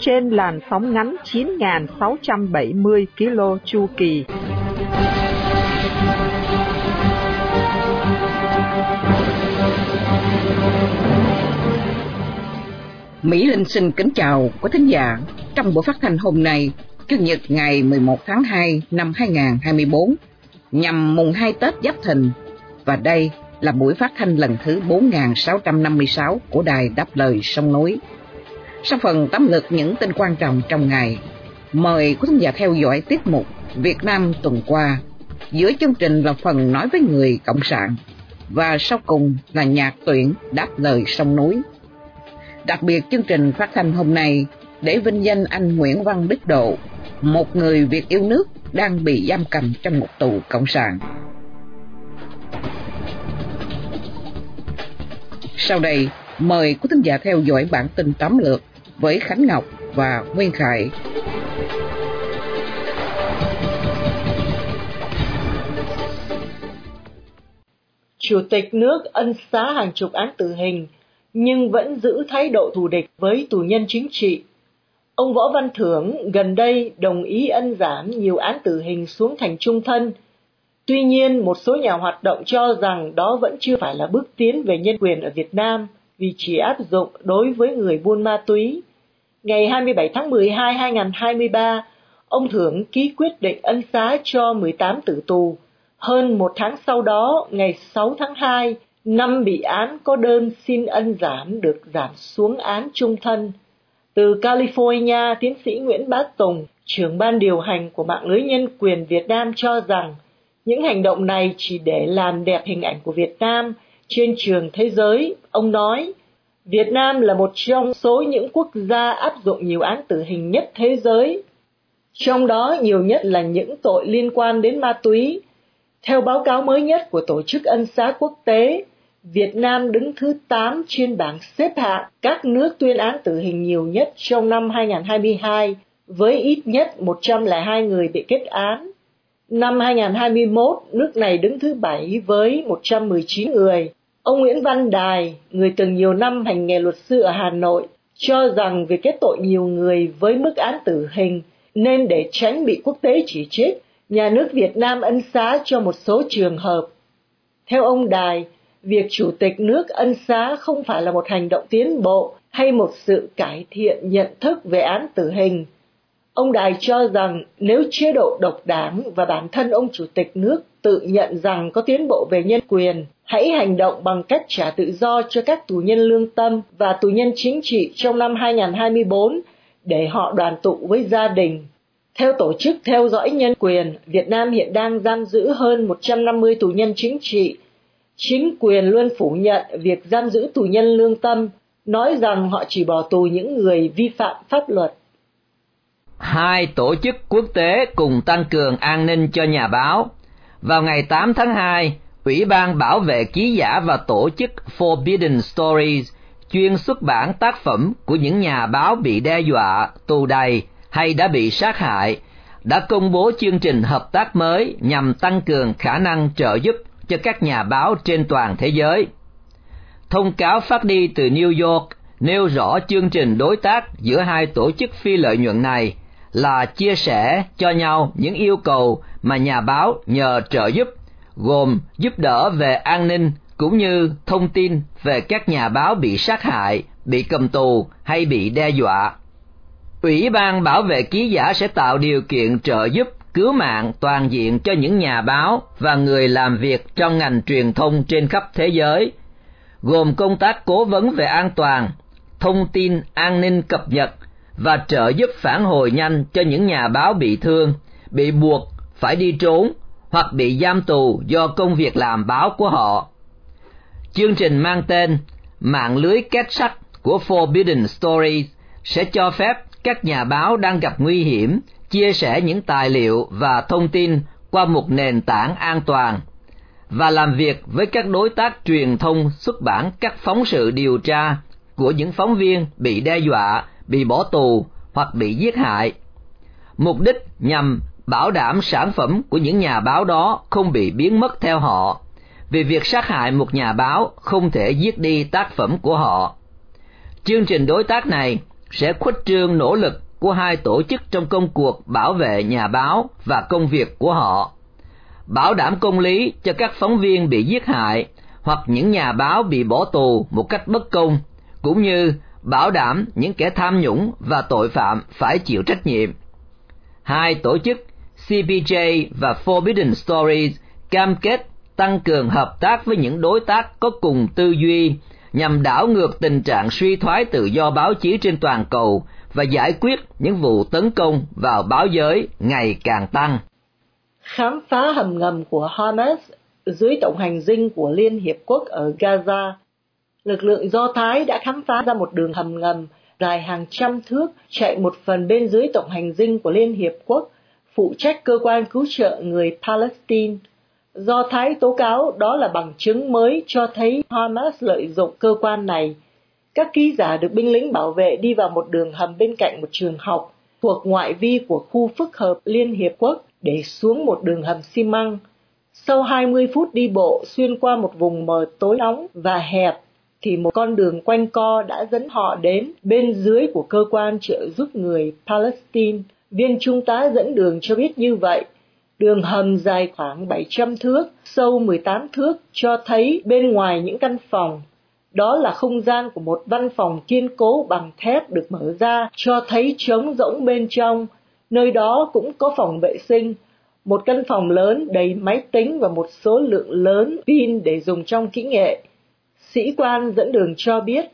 Trên làn sóng ngắn 9.670 km chu kỳ. Mỹ Linh xin kính chào quý thính giả. Trong buổi phát thanh hôm nay, Chủ nhật ngày 11 tháng 2 năm 2024, nhằm mùng 2 Tết Giáp Thìn, và đây là buổi phát thanh lần thứ 4656 của Đài Đáp Lời Sông Núi. Sau phần tóm lược những tin quan trọng trong ngày, mời quý thính giả theo dõi tiết mục Việt Nam tuần qua. Giữa chương trình là phần nói với người Cộng sản, và sau cùng là nhạc tuyển Đáp Lời Sông Núi. Đặc biệt chương trình phát thanh hôm nay để vinh danh anh Nguyễn Văn Đức Độ, một người Việt yêu nước đang bị giam cầm trong một tù cộng sản. Sau đây, mời quý thính giả theo dõi bản tin tóm lược với Khánh Ngọc và Nguyên Khải. Chủ tịch nước ân xá hàng chục án tử hình nhưng vẫn giữ thái độ thù địch với tù nhân chính trị. Ông Võ Văn Thưởng gần đây đồng ý ân giảm nhiều án tử hình xuống thành trung thân. Tuy nhiên, một số nhà hoạt động cho rằng đó vẫn chưa phải là bước tiến về nhân quyền ở Việt Nam vì chỉ áp dụng đối với người buôn ma túy. Ngày 27 tháng 12 2023, ông Thưởng ký quyết định ân xá cho 18 tử tù. Hơn một tháng sau đó, ngày 6 tháng 2, năm bị án có đơn xin ân giảm được giảm xuống án trung thân. Từ California, tiến sĩ Nguyễn Bá Tùng, trưởng ban điều hành của mạng lưới nhân quyền Việt Nam cho rằng những hành động này chỉ để làm đẹp hình ảnh của Việt Nam trên trường thế giới. Ông nói, Việt Nam là một trong số những quốc gia áp dụng nhiều án tử hình nhất thế giới. Trong đó nhiều nhất là những tội liên quan đến ma túy. Theo báo cáo mới nhất của Tổ chức Ân xá Quốc tế, Việt Nam đứng thứ 8 trên bảng xếp hạng các nước tuyên án tử hình nhiều nhất trong năm 2022 với ít nhất 102 người bị kết án. Năm 2021, nước này đứng thứ 7 với 119 người. Ông Nguyễn Văn Đài, người từng nhiều năm hành nghề luật sư ở Hà Nội, cho rằng việc kết tội nhiều người với mức án tử hình nên để tránh bị quốc tế chỉ trích, nhà nước Việt Nam ân xá cho một số trường hợp. Theo ông Đài, việc chủ tịch nước ân xá không phải là một hành động tiến bộ hay một sự cải thiện nhận thức về án tử hình. Ông Đài cho rằng nếu chế độ độc đảng và bản thân ông chủ tịch nước tự nhận rằng có tiến bộ về nhân quyền, hãy hành động bằng cách trả tự do cho các tù nhân lương tâm và tù nhân chính trị trong năm 2024 để họ đoàn tụ với gia đình. Theo Tổ chức Theo dõi Nhân quyền, Việt Nam hiện đang giam giữ hơn 150 tù nhân chính trị chính quyền luôn phủ nhận việc giam giữ tù nhân lương tâm, nói rằng họ chỉ bỏ tù những người vi phạm pháp luật. Hai tổ chức quốc tế cùng tăng cường an ninh cho nhà báo. Vào ngày 8 tháng 2, Ủy ban bảo vệ ký giả và tổ chức Forbidden Stories chuyên xuất bản tác phẩm của những nhà báo bị đe dọa, tù đầy hay đã bị sát hại, đã công bố chương trình hợp tác mới nhằm tăng cường khả năng trợ giúp cho các nhà báo trên toàn thế giới. Thông cáo phát đi từ New York nêu rõ chương trình đối tác giữa hai tổ chức phi lợi nhuận này là chia sẻ cho nhau những yêu cầu mà nhà báo nhờ trợ giúp, gồm giúp đỡ về an ninh cũng như thông tin về các nhà báo bị sát hại, bị cầm tù hay bị đe dọa. Ủy ban bảo vệ ký giả sẽ tạo điều kiện trợ giúp cứu mạng toàn diện cho những nhà báo và người làm việc trong ngành truyền thông trên khắp thế giới, gồm công tác cố vấn về an toàn, thông tin an ninh cập nhật và trợ giúp phản hồi nhanh cho những nhà báo bị thương, bị buộc phải đi trốn hoặc bị giam tù do công việc làm báo của họ. Chương trình mang tên Mạng lưới kết sắt của Forbidden Stories sẽ cho phép các nhà báo đang gặp nguy hiểm chia sẻ những tài liệu và thông tin qua một nền tảng an toàn và làm việc với các đối tác truyền thông xuất bản các phóng sự điều tra của những phóng viên bị đe dọa, bị bỏ tù hoặc bị giết hại. Mục đích nhằm bảo đảm sản phẩm của những nhà báo đó không bị biến mất theo họ, vì việc sát hại một nhà báo không thể giết đi tác phẩm của họ. Chương trình đối tác này sẽ khuếch trương nỗ lực của hai tổ chức trong công cuộc bảo vệ nhà báo và công việc của họ bảo đảm công lý cho các phóng viên bị giết hại hoặc những nhà báo bị bỏ tù một cách bất công cũng như bảo đảm những kẻ tham nhũng và tội phạm phải chịu trách nhiệm hai tổ chức cpj và forbidden stories cam kết tăng cường hợp tác với những đối tác có cùng tư duy nhằm đảo ngược tình trạng suy thoái tự do báo chí trên toàn cầu và giải quyết những vụ tấn công vào báo giới ngày càng tăng. Khám phá hầm ngầm của Hamas dưới tổng hành dinh của Liên Hiệp Quốc ở Gaza, lực lượng Do Thái đã khám phá ra một đường hầm ngầm dài hàng trăm thước chạy một phần bên dưới tổng hành dinh của Liên Hiệp Quốc, phụ trách cơ quan cứu trợ người Palestine. Do Thái tố cáo đó là bằng chứng mới cho thấy Hamas lợi dụng cơ quan này – các ký giả được binh lính bảo vệ đi vào một đường hầm bên cạnh một trường học thuộc ngoại vi của khu phức hợp Liên Hiệp Quốc để xuống một đường hầm xi măng. Sau 20 phút đi bộ xuyên qua một vùng mờ tối nóng và hẹp, thì một con đường quanh co đã dẫn họ đến bên dưới của cơ quan trợ giúp người Palestine. Viên trung tá dẫn đường cho biết như vậy. Đường hầm dài khoảng 700 thước, sâu 18 thước cho thấy bên ngoài những căn phòng đó là không gian của một văn phòng kiên cố bằng thép được mở ra cho thấy trống rỗng bên trong nơi đó cũng có phòng vệ sinh một căn phòng lớn đầy máy tính và một số lượng lớn pin để dùng trong kỹ nghệ sĩ quan dẫn đường cho biết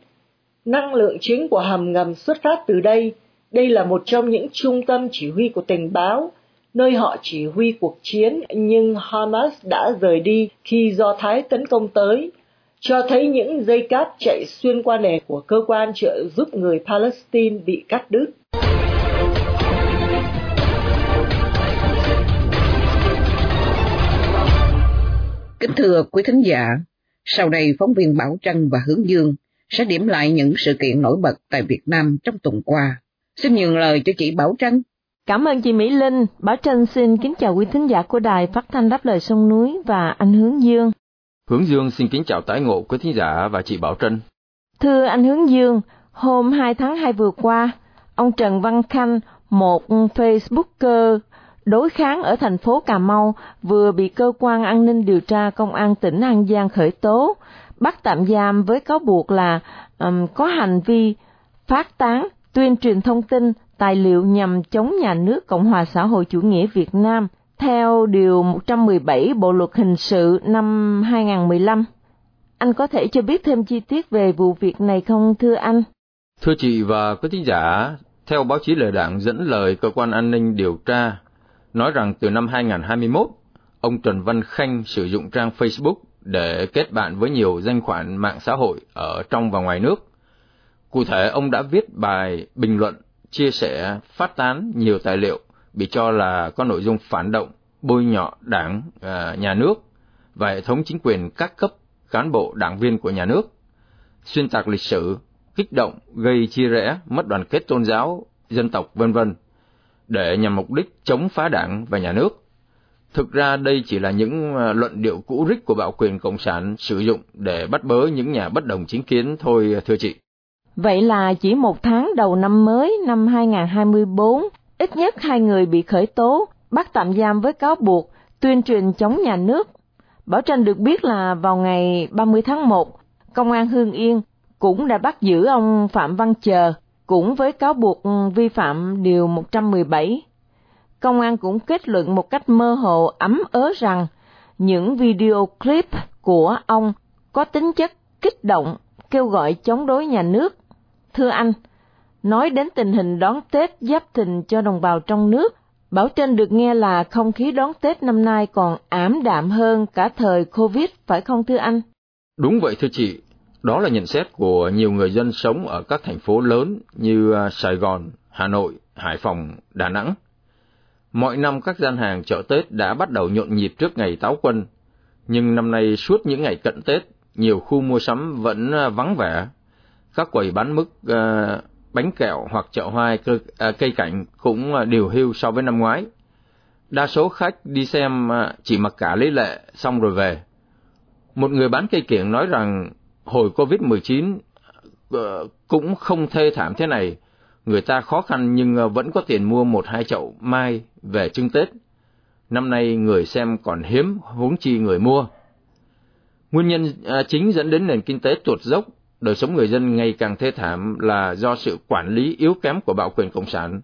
năng lượng chính của hầm ngầm xuất phát từ đây đây là một trong những trung tâm chỉ huy của tình báo nơi họ chỉ huy cuộc chiến nhưng hamas đã rời đi khi do thái tấn công tới cho thấy những dây cáp chạy xuyên qua nền của cơ quan trợ giúp người Palestine bị cắt đứt. Kính thưa quý thính giả, sau đây phóng viên Bảo Trân và Hướng Dương sẽ điểm lại những sự kiện nổi bật tại Việt Nam trong tuần qua. Xin nhường lời cho chị Bảo Trân. Cảm ơn chị Mỹ Linh. Bảo Trân xin kính chào quý thính giả của đài phát thanh đáp lời sông núi và anh Hướng Dương. Hướng Dương xin kính chào tái ngộ quý thính giả và chị Bảo Trân. Thưa anh Hướng Dương, hôm 2 tháng 2 vừa qua, ông Trần Văn Khanh, một Facebooker đối kháng ở thành phố Cà Mau, vừa bị cơ quan an ninh điều tra công an tỉnh An Giang khởi tố, bắt tạm giam với cáo buộc là um, có hành vi phát tán, tuyên truyền thông tin, tài liệu nhằm chống nhà nước Cộng hòa xã hội chủ nghĩa Việt Nam – theo Điều 117 Bộ Luật Hình sự năm 2015. Anh có thể cho biết thêm chi tiết về vụ việc này không thưa anh? Thưa chị và quý thính giả, theo báo chí lời đảng dẫn lời cơ quan an ninh điều tra, nói rằng từ năm 2021, ông Trần Văn Khanh sử dụng trang Facebook để kết bạn với nhiều danh khoản mạng xã hội ở trong và ngoài nước. Cụ thể, ông đã viết bài bình luận, chia sẻ, phát tán nhiều tài liệu bị cho là có nội dung phản động, bôi nhọ đảng, à, nhà nước và hệ thống chính quyền các cấp cán bộ đảng viên của nhà nước, xuyên tạc lịch sử, kích động, gây chia rẽ, mất đoàn kết tôn giáo, dân tộc vân vân để nhằm mục đích chống phá đảng và nhà nước. Thực ra đây chỉ là những ờ, luận điệu cũ rích của bạo quyền cộng sản sử dụng để bắt bớ những nhà bất đồng chính kiến thôi ờ, thưa chị. Vậy là chỉ một tháng đầu năm mới năm 2024 ít nhất hai người bị khởi tố, bắt tạm giam với cáo buộc tuyên truyền chống nhà nước. Bảo Tranh được biết là vào ngày 30 tháng 1, Công an Hương Yên cũng đã bắt giữ ông Phạm Văn Chờ, cũng với cáo buộc ừ, vi phạm Điều 117. Công an cũng kết luận một cách mơ hồ ấm ớ rằng những video clip của ông có tính chất kích động, kêu gọi chống đối nhà nước. Thưa anh, Nói đến tình hình đón Tết giáp thìn cho đồng bào trong nước, Bảo Trân được nghe là không khí đón Tết năm nay còn ảm đạm hơn cả thời Covid, phải không thưa anh? Đúng vậy thưa chị, đó là nhận xét của nhiều người dân sống ở các thành phố lớn như à, Sài Gòn, Hà Nội, Hải Phòng, Đà Nẵng. Mọi năm các gian hàng chợ Tết đã bắt đầu nhộn nhịp trước ngày táo quân, nhưng năm nay suốt những ngày cận Tết, nhiều khu mua sắm vẫn à, vắng vẻ. Các quầy bán mức uh, à, bánh kẹo hoặc chợ hoa cây, cảnh cũng điều hưu so với năm ngoái. Đa số khách đi xem chỉ mặc cả lấy lệ xong rồi về. Một người bán cây kiểng nói rằng hồi Covid-19 uh, ờ, cũng không thê thảm thế này, người ta khó khăn nhưng ờ, vẫn có tiền mua một hai chậu mai về trưng Tết. Năm nay người xem còn hiếm, huống chi người mua. Nguyên nhân ờ, chính dẫn đến nền kinh tế tuột dốc, đời sống người dân ngày càng thê thảm là do sự quản lý yếu kém của bạo quyền cộng sản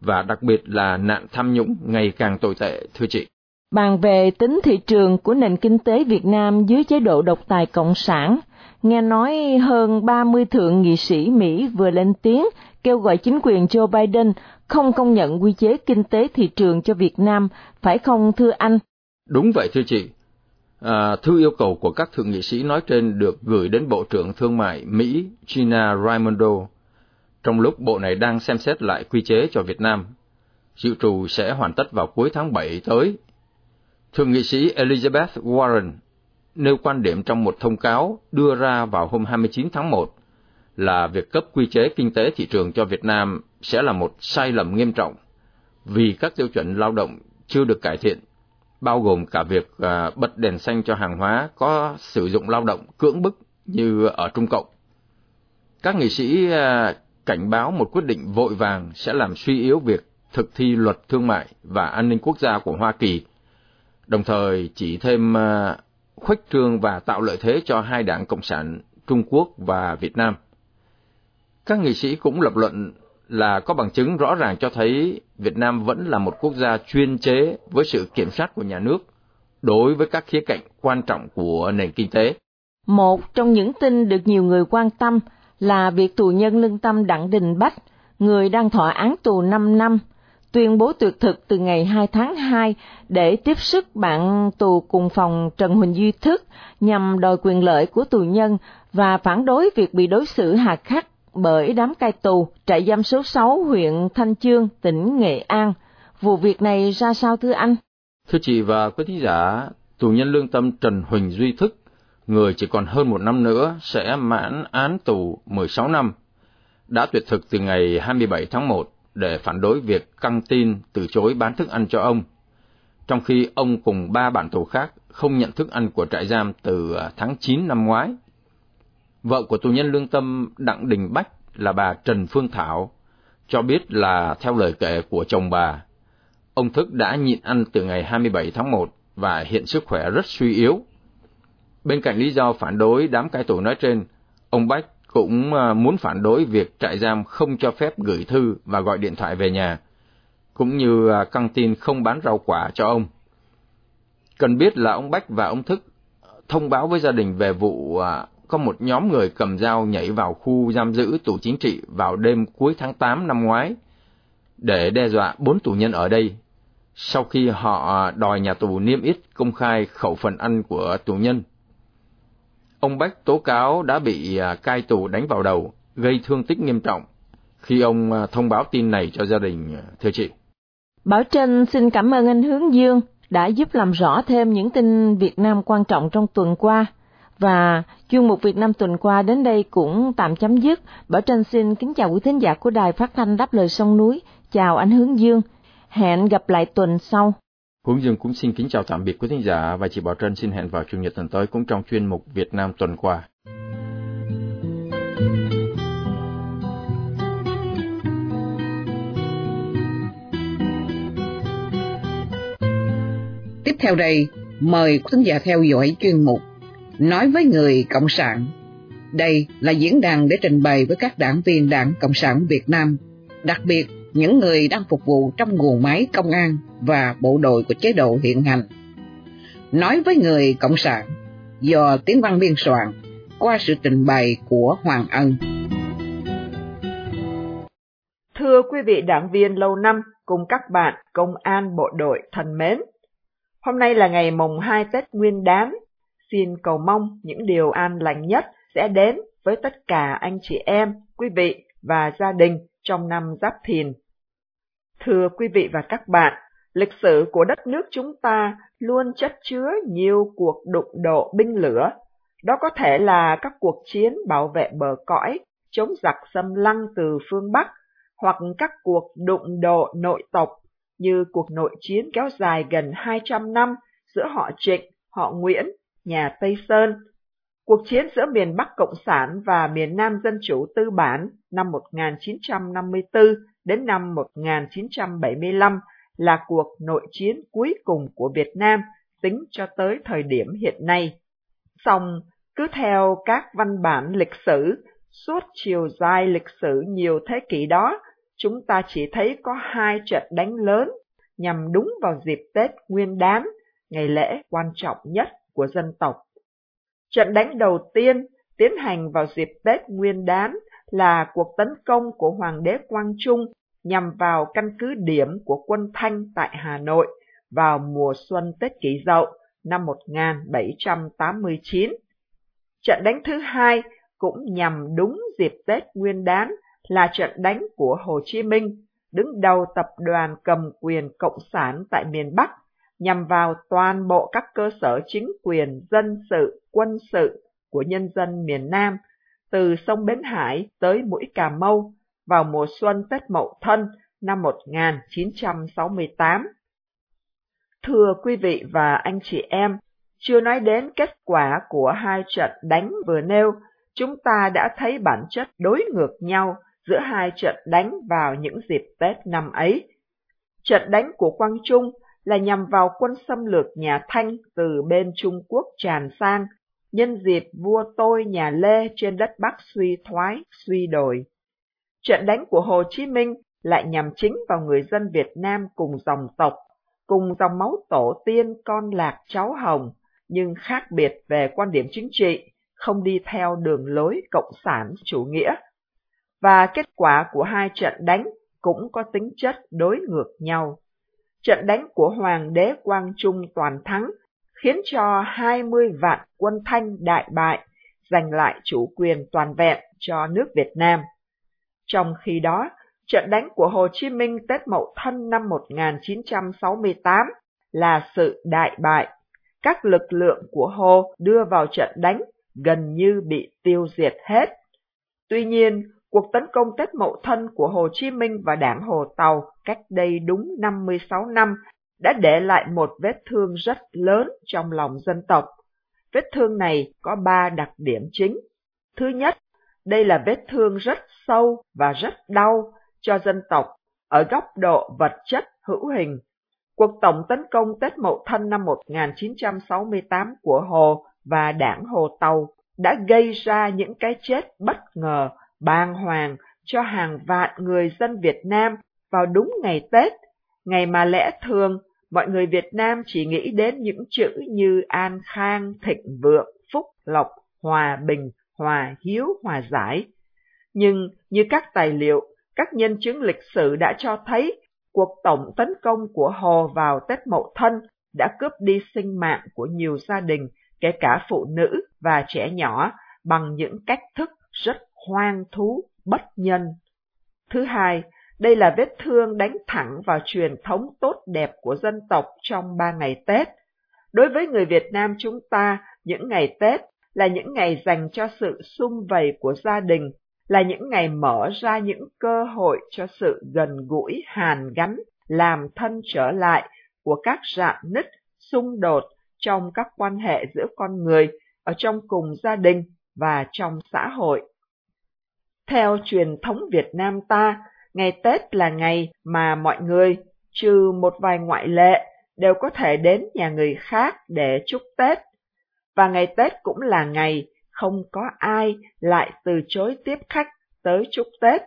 và đặc biệt là nạn tham nhũng ngày càng tồi tệ, thưa chị. Bàn về tính thị trường của nền kinh tế Việt Nam dưới chế độ độc tài cộng sản, nghe nói hơn 30 thượng nghị sĩ Mỹ vừa lên tiếng kêu gọi chính quyền Joe Biden không công nhận quy chế kinh tế thị trường cho Việt Nam, phải không thưa anh? Đúng vậy thưa chị. À, thư yêu cầu của các thượng nghị sĩ nói trên được gửi đến Bộ trưởng Thương mại Mỹ Gina Raimondo, trong lúc Bộ này đang xem xét lại quy chế cho Việt Nam. Dự trù sẽ hoàn tất vào cuối tháng 7 tới. Thượng nghị sĩ Elizabeth Warren nêu quan điểm trong một thông cáo đưa ra vào hôm 29 tháng 1 là việc cấp quy chế kinh tế thị trường cho Việt Nam sẽ là một sai lầm nghiêm trọng vì các tiêu chuẩn lao động chưa được cải thiện, bao gồm cả việc à, bật đèn xanh cho hàng hóa có sử dụng lao động cưỡng bức như ở Trung Cộng. Các nghị sĩ à, cảnh báo một quyết định vội vàng sẽ làm suy yếu việc thực thi luật thương mại và an ninh quốc gia của Hoa Kỳ, đồng thời chỉ thêm à, khuếch trương và tạo lợi thế cho hai đảng Cộng sản Trung Quốc và Việt Nam. Các nghị sĩ cũng lập luận là có bằng chứng rõ ràng cho thấy Việt Nam vẫn là một quốc gia chuyên chế với sự kiểm soát của nhà nước đối với các khía cạnh quan trọng của nền kinh tế. Một trong những tin được nhiều người quan tâm là việc tù nhân lương tâm Đặng Đình Bách, người đang thọ án tù 5 năm, tuyên bố tuyệt thực từ ngày 2 tháng 2 để tiếp sức bạn tù cùng phòng Trần Huỳnh Duy Thức nhằm đòi quyền lợi của tù nhân và phản đối việc bị đối xử hà khắc bởi đám cai tù trại giam số 6 huyện Thanh Chương, tỉnh Nghệ An. Vụ việc này ra sao thưa anh? Thưa chị và quý thính giả, tù nhân lương tâm Trần Huỳnh Duy Thức, người chỉ còn hơn một năm nữa sẽ mãn án tù 16 năm, đã tuyệt thực từ ngày 27 tháng 1 để phản đối việc căng tin từ chối bán thức ăn cho ông, trong khi ông cùng ba bạn tù khác không nhận thức ăn của trại giam từ à, tháng 9 năm ngoái. Vợ của tù nhân lương tâm Đặng Đình Bách là bà Trần Phương Thảo, cho biết là theo lời kể của chồng bà, ông Thức đã nhịn ăn từ ngày 27 tháng 1 và hiện sức khỏe rất suy yếu. Bên cạnh lý do phản đối đám cai tù nói trên, ông Bách cũng à, muốn phản đối việc trại giam không cho phép gửi thư và gọi điện thoại về nhà, cũng như à, căng tin không bán rau quả cho ông. Cần biết là ông Bách và ông Thức thông báo với gia đình về vụ à, có một nhóm người cầm dao nhảy vào khu giam giữ tù chính trị vào đêm cuối tháng 8 năm ngoái để đe dọa bốn tù nhân ở đây. Sau khi họ đòi nhà tù niêm yết công khai khẩu phần ăn của tù nhân, ông Bách tố cáo đã bị à, cai tù đánh vào đầu, gây thương tích nghiêm trọng khi ông à, thông báo tin này cho gia đình, à, thưa chị. Bảo Trân xin cảm ơn anh Hướng Dương đã giúp làm rõ thêm những tin Việt Nam quan trọng trong tuần qua. Và chuyên mục Việt Nam tuần qua đến đây cũng tạm chấm dứt. Bảo Trân xin kính chào quý thính giả của Đài Phát thanh Đáp lời sông núi. Chào anh Hướng Dương. Hẹn gặp lại tuần sau. Hướng Dương cũng xin kính chào tạm biệt quý thính giả và chị Bảo Trân xin hẹn vào Chủ nhật tuần tới cũng trong chuyên mục Việt Nam tuần qua. Tiếp theo đây, mời quý thính giả theo dõi chuyên mục nói với người Cộng sản. Đây là diễn đàn để trình bày với các đảng viên Đảng Cộng sản Việt Nam, đặc biệt những người đang phục vụ trong nguồn máy công an và bộ đội của chế độ hiện hành. Nói với người Cộng sản, do tiếng văn biên soạn, qua sự trình bày của Hoàng Ân. Thưa quý vị đảng viên lâu năm cùng các bạn công an bộ đội thân mến, hôm nay là ngày mùng 2 Tết Nguyên đán xin cầu mong những điều an lành nhất sẽ đến với tất cả anh chị em, quý vị và gia đình trong năm Giáp Thìn. Thưa quý vị và các bạn, Lịch sử của đất nước chúng ta luôn chất chứa nhiều cuộc đụng độ binh lửa. Đó có thể là các cuộc chiến bảo vệ bờ cõi, chống giặc xâm lăng từ phương Bắc, hoặc các cuộc đụng độ nội tộc như cuộc nội chiến kéo dài gần 200 năm giữa họ Trịnh, họ Nguyễn, nhà Tây Sơn, cuộc chiến giữa miền Bắc Cộng sản và miền Nam Dân Chủ Tư bản năm 1954 đến năm 1975 là cuộc nội chiến cuối cùng của Việt Nam tính cho tới thời điểm hiện nay. Song, cứ theo các văn bản lịch sử, suốt chiều dài lịch sử nhiều thế kỷ đó, chúng ta chỉ thấy có hai trận đánh lớn nhằm đúng vào dịp Tết Nguyên đán, ngày lễ quan trọng nhất của dân tộc. Trận đánh đầu tiên tiến hành vào dịp Tết Nguyên đán là cuộc tấn công của Hoàng đế Quang Trung nhằm vào căn cứ điểm của quân Thanh tại Hà Nội vào mùa xuân Tết Kỷ Dậu năm 1789. Trận đánh thứ hai cũng nhằm đúng dịp Tết Nguyên đán là trận đánh của Hồ Chí Minh, đứng đầu tập đoàn cầm quyền Cộng sản tại miền Bắc, nhằm vào toàn bộ các cơ sở chính quyền dân sự, quân sự của nhân dân miền Nam, từ sông Bến Hải tới mũi Cà Mau vào mùa xuân Tết Mậu Thân năm 1968. Thưa quý vị và anh chị em, chưa nói đến kết quả của hai trận đánh vừa nêu, chúng ta đã thấy bản chất đối ngược nhau giữa hai trận đánh vào những dịp Tết năm ấy. Trận đánh của Quang Trung là nhằm vào quân xâm lược nhà Thanh từ bên Trung Quốc tràn sang, nhân dịp vua tôi nhà Lê trên đất Bắc suy thoái, suy đồi. Trận đánh của Hồ Chí Minh lại nhằm chính vào người dân Việt Nam cùng dòng tộc, cùng dòng máu tổ tiên con lạc cháu hồng, nhưng khác biệt về quan điểm chính trị, không đi theo đường lối cộng sản chủ nghĩa. Và kết quả của hai trận đánh cũng có tính chất đối ngược nhau. Trận đánh của Hoàng đế Quang Trung toàn thắng khiến cho 20 vạn quân Thanh đại bại, giành lại chủ quyền toàn vẹn cho nước Việt Nam. Trong khi đó, trận đánh của Hồ Chí Minh Tết Mậu Thân năm 1968 là sự đại bại. Các lực lượng của Hồ đưa vào trận đánh gần như bị tiêu diệt hết. Tuy nhiên, cuộc tấn công Tết Mậu Thân của Hồ Chí Minh và đảng Hồ Tàu cách đây đúng 56 năm đã để lại một vết thương rất lớn trong lòng dân tộc. Vết thương này có ba đặc điểm chính. Thứ nhất, đây là vết thương rất sâu và rất đau cho dân tộc ở góc độ vật chất hữu hình. Cuộc tổng tấn công Tết Mậu Thân năm 1968 của Hồ và đảng Hồ Tàu đã gây ra những cái chết bất ngờ, bàng hoàng cho hàng vạn người dân Việt Nam vào đúng ngày Tết, ngày mà lẽ thường mọi người Việt Nam chỉ nghĩ đến những chữ như an khang, thịnh vượng, phúc lộc, hòa bình, hòa hiếu, hòa giải. Nhưng như các tài liệu, các nhân chứng lịch sử đã cho thấy cuộc tổng tấn công của Hồ vào Tết Mậu Thân đã cướp đi sinh mạng của nhiều gia đình, kể cả phụ nữ và trẻ nhỏ, bằng những cách thức rất hoang thú, bất nhân. Thứ hai, đây là vết thương đánh thẳng vào truyền thống tốt đẹp của dân tộc trong ba ngày Tết. Đối với người Việt Nam chúng ta, những ngày Tết là những ngày dành cho sự sum vầy của gia đình, là những ngày mở ra những cơ hội cho sự gần gũi hàn gắn, làm thân trở lại của các rạn nứt, xung đột trong các quan hệ giữa con người ở trong cùng gia đình và trong xã hội. Theo truyền thống Việt Nam ta, ngày Tết là ngày mà mọi người, trừ một vài ngoại lệ, đều có thể đến nhà người khác để chúc Tết và ngày Tết cũng là ngày không có ai lại từ chối tiếp khách tới chúc Tết.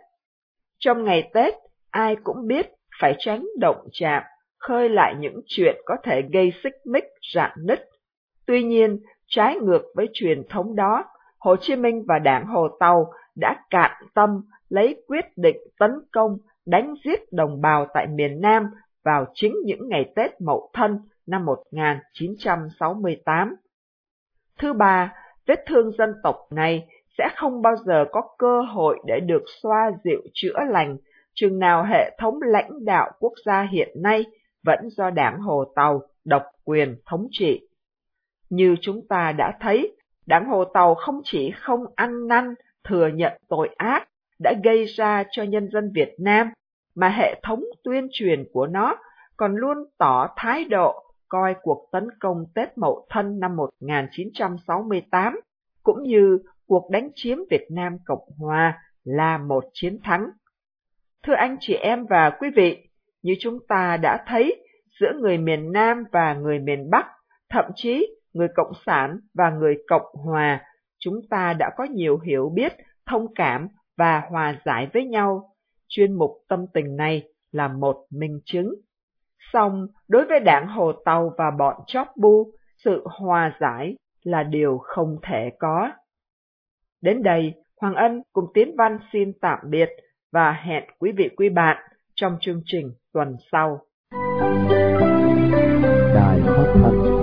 Trong ngày Tết, ai cũng biết phải tránh động chạm, khơi lại những chuyện có thể gây xích mích rạn nứt. Tuy nhiên, trái ngược với truyền thống đó, Hồ Chí Minh và đảng Hồ Tàu đã cạn tâm lấy quyết định tấn công, đánh giết đồng bào tại miền Nam vào chính những ngày Tết Mậu Thân năm 1968. Thứ ba, vết thương dân tộc này sẽ không bao giờ có cơ hội để được xoa dịu chữa lành chừng nào hệ thống lãnh đạo quốc gia hiện nay vẫn do đảng Hồ Tàu độc quyền thống trị. Như chúng ta đã thấy, đảng Hồ Tàu không chỉ không ăn năn, thừa nhận tội ác đã gây ra cho nhân dân Việt Nam, mà hệ thống tuyên truyền của nó còn luôn tỏ thái độ coi cuộc tấn công Tết Mậu Thân năm 1968 cũng như cuộc đánh chiếm Việt Nam Cộng Hòa là một chiến thắng. Thưa anh chị em và quý vị, như chúng ta đã thấy giữa người miền Nam và người miền Bắc, thậm chí người Cộng sản và người Cộng Hòa, chúng ta đã có nhiều hiểu biết, thông cảm và hòa giải với nhau. Chuyên mục tâm tình này là một minh chứng. Song, đối với đảng Hồ Tàu và bọn chóp bu, sự hòa giải là điều không thể có. Đến đây, Hoàng Ân cùng Tiến Văn xin tạm biệt và hẹn quý vị quý bạn trong chương trình tuần sau. Đài phát thanh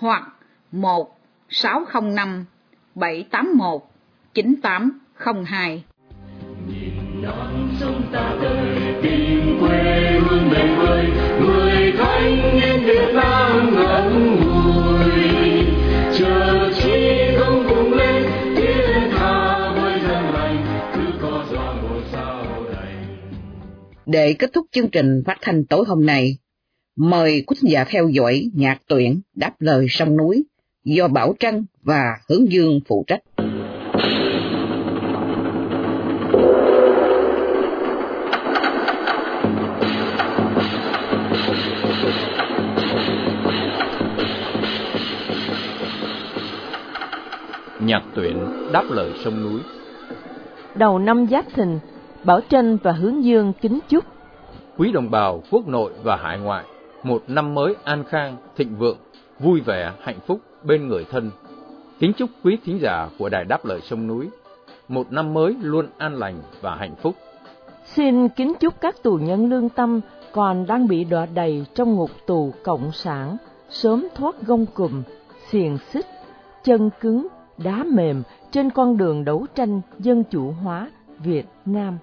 hoặc 1 605 781 9802. Nhìn non sông ta tới tìm quê hương mềm ơi, người thanh niên Việt Nam ngẩn ngùi. Chờ chi không cùng lên, thiên tha với dân lành, cứ có gió một sao đầy. Để kết thúc chương trình phát thanh tối hôm nay, mời quý giả theo dõi nhạc tuyển Đáp lời sông núi do Bảo Trân và Hướng Dương phụ trách. Nhạc tuyển đáp lời sông núi. Đầu năm Giáp Thìn, Bảo Trân và Hướng Dương kính chúc Quý đồng bào quốc nội và hải ngoại, một năm mới an khang, thịnh vượng, vui vẻ, hạnh phúc bên người thân. Kính chúc quý thính giả của Đài Đáp Lời Sông Núi, một năm mới luôn an lành và hạnh phúc. Xin kính chúc các tù nhân lương tâm còn đang bị đọa đầy trong ngục tù cộng sản sớm thoát gông cùm, xiềng xích, chân cứng, đá mềm trên con đường đấu tranh dân chủ hóa Việt Nam.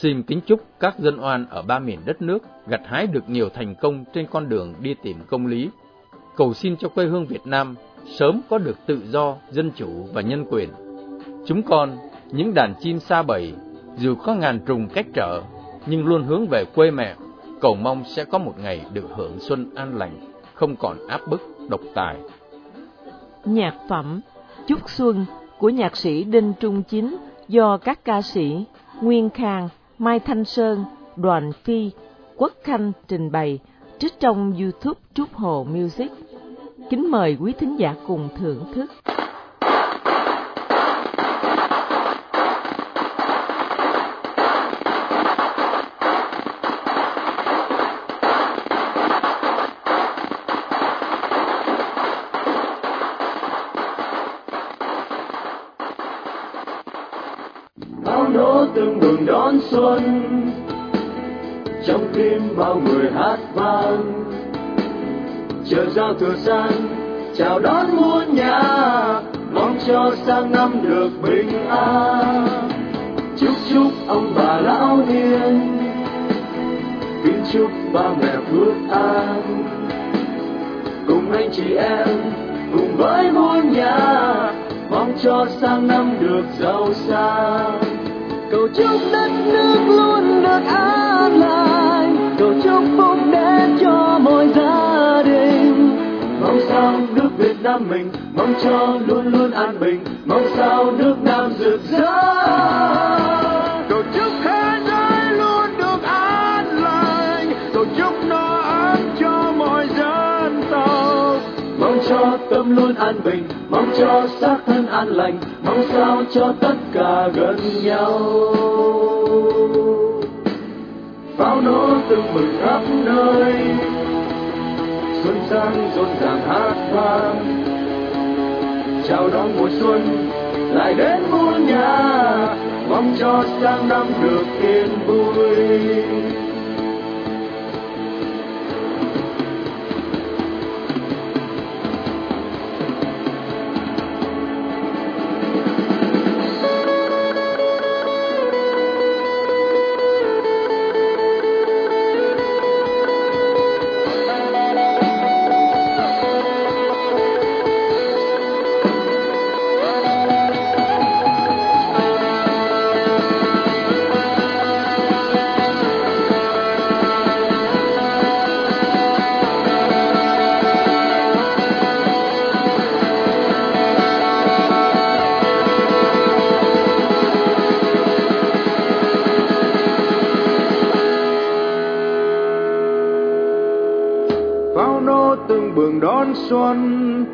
Xin kính chúc các dân oan ở ba miền đất nước gặt hái được nhiều thành công trên con đường đi tìm công lý. Cầu xin cho quê hương Việt Nam sớm có được tự do, dân chủ và nhân quyền. Chúng con, những đàn chim xa bầy, dù có ngàn trùng cách trở, nhưng luôn hướng về quê mẹ, cầu mong sẽ có một ngày được hưởng xuân an lành, không còn áp bức, độc tài. Nhạc phẩm Chúc Xuân của nhạc sĩ Đinh Trung Chính do các ca sĩ Nguyên Khang, Mai Thanh Sơn, Đoàn Phi, Quốc Khanh trình bày trích trong YouTube Trúc Hồ Music. Kính mời quý thính giả cùng thưởng thức. từng mừng đón xuân. Trong tim bao người hát vang, chờ giao thừa san chào đón muôn nhà, mong cho sang năm được bình an. Chúc chúc ông bà lão niên, kính chúc ba mẹ phước an. Cùng anh chị em, cùng với muôn nhà, mong cho sang năm được giàu sang cầu chúc đất nước luôn được an lành. Cầu chúc phúc đến cho mọi gia đình. Mong sao nước Việt Nam mình, mong cho luôn luôn an bình. Mong sao nước Nam rực rỡ. Luôn an bình, mong cho xác thân an lành, mong sao cho tất cả gần nhau. Pháo nổ từng mừng khắp nơi, xuân sang rộn ràng hát vang. Chào đón mùa xuân, lại đến muôn nhà, mong cho sang năm được yên vui. Từng bừng đón xuân.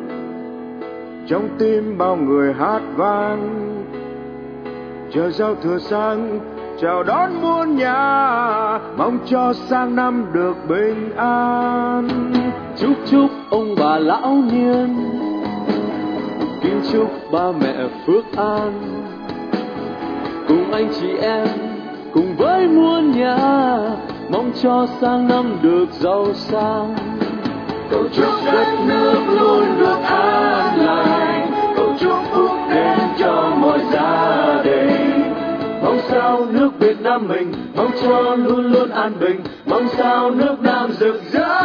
Trong tim bao người hát vang, chờ giao thừa sang, chào đón muôn nhà. Mong cho sang năm được bình an. Chúc chúc ông bà lão niên, kính chúc ba mẹ phước an. Cùng anh chị em, cùng với muôn nhà, mong cho sang năm được giàu sang cầu chúc đất nước luôn được an lành. Cầu chúc phúc đến cho mọi gia đình. Mong sao nước việt nam mình, mong cho luôn luôn an bình. Mong sao nước nam rực rỡ.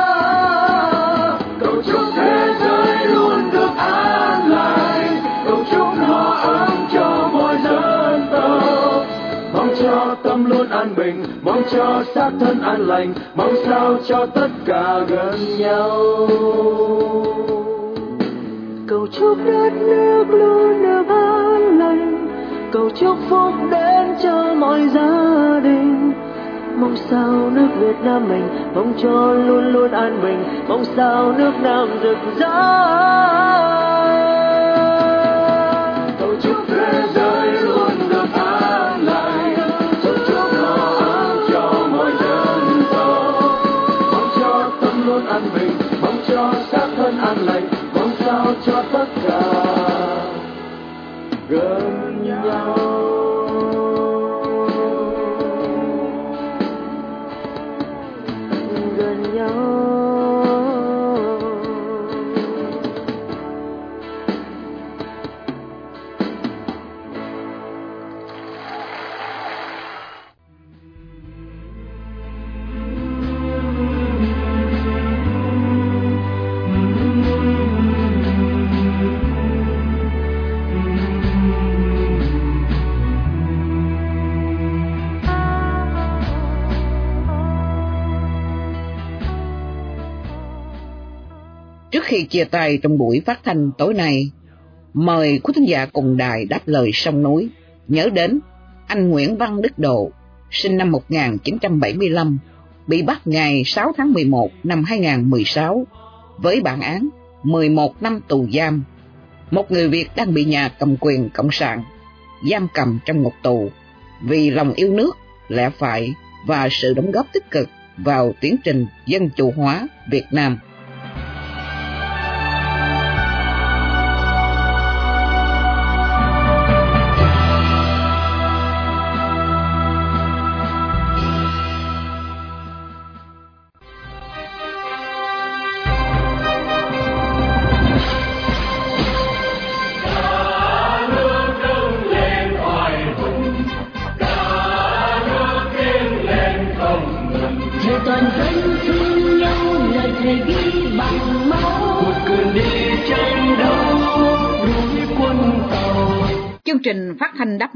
Cầu chúc thế giới luôn được an lành. Cầu chúc no ấm cho mọi dân tộc. Mong cho tâm luôn an bình mong cho xác thân an lành, mong sao cho tất cả gần nhau. Cầu chúc đất nước luôn được an lành, cầu chúc phúc đến cho mọi gia đình. Mong sao nước Việt Nam mình, mong cho luôn luôn an bình, mong sao nước Nam rực rỡ ちょっと khi chia tay trong buổi phát thanh tối nay, mời quý thính giả cùng đài đáp lời sông núi, nhớ đến anh Nguyễn Văn Đức Độ, sinh năm 1975, bị bắt ngày 6 tháng 11 năm 2016 với bản án 11 năm tù giam. Một người Việt đang bị nhà cầm quyền Cộng sản giam cầm trong ngục tù vì lòng yêu nước, lẽ phải và sự đóng góp tích cực vào tiến trình dân chủ hóa Việt Nam.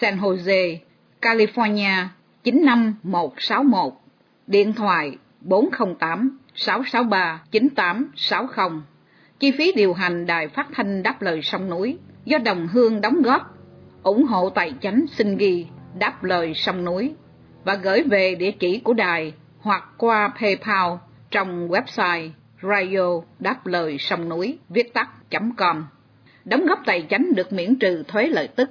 San Jose, California 95161, điện thoại 408 663 9860. Chi phí điều hành đài phát thanh đáp lời sông núi do đồng hương đóng góp. ủng hộ tài chánh xin ghi đáp lời sông núi và gửi về địa chỉ của đài hoặc qua PayPal trong website radio đáp lời sông núi viết tắt.com. Đóng góp tài chánh được miễn trừ thuế lợi tức.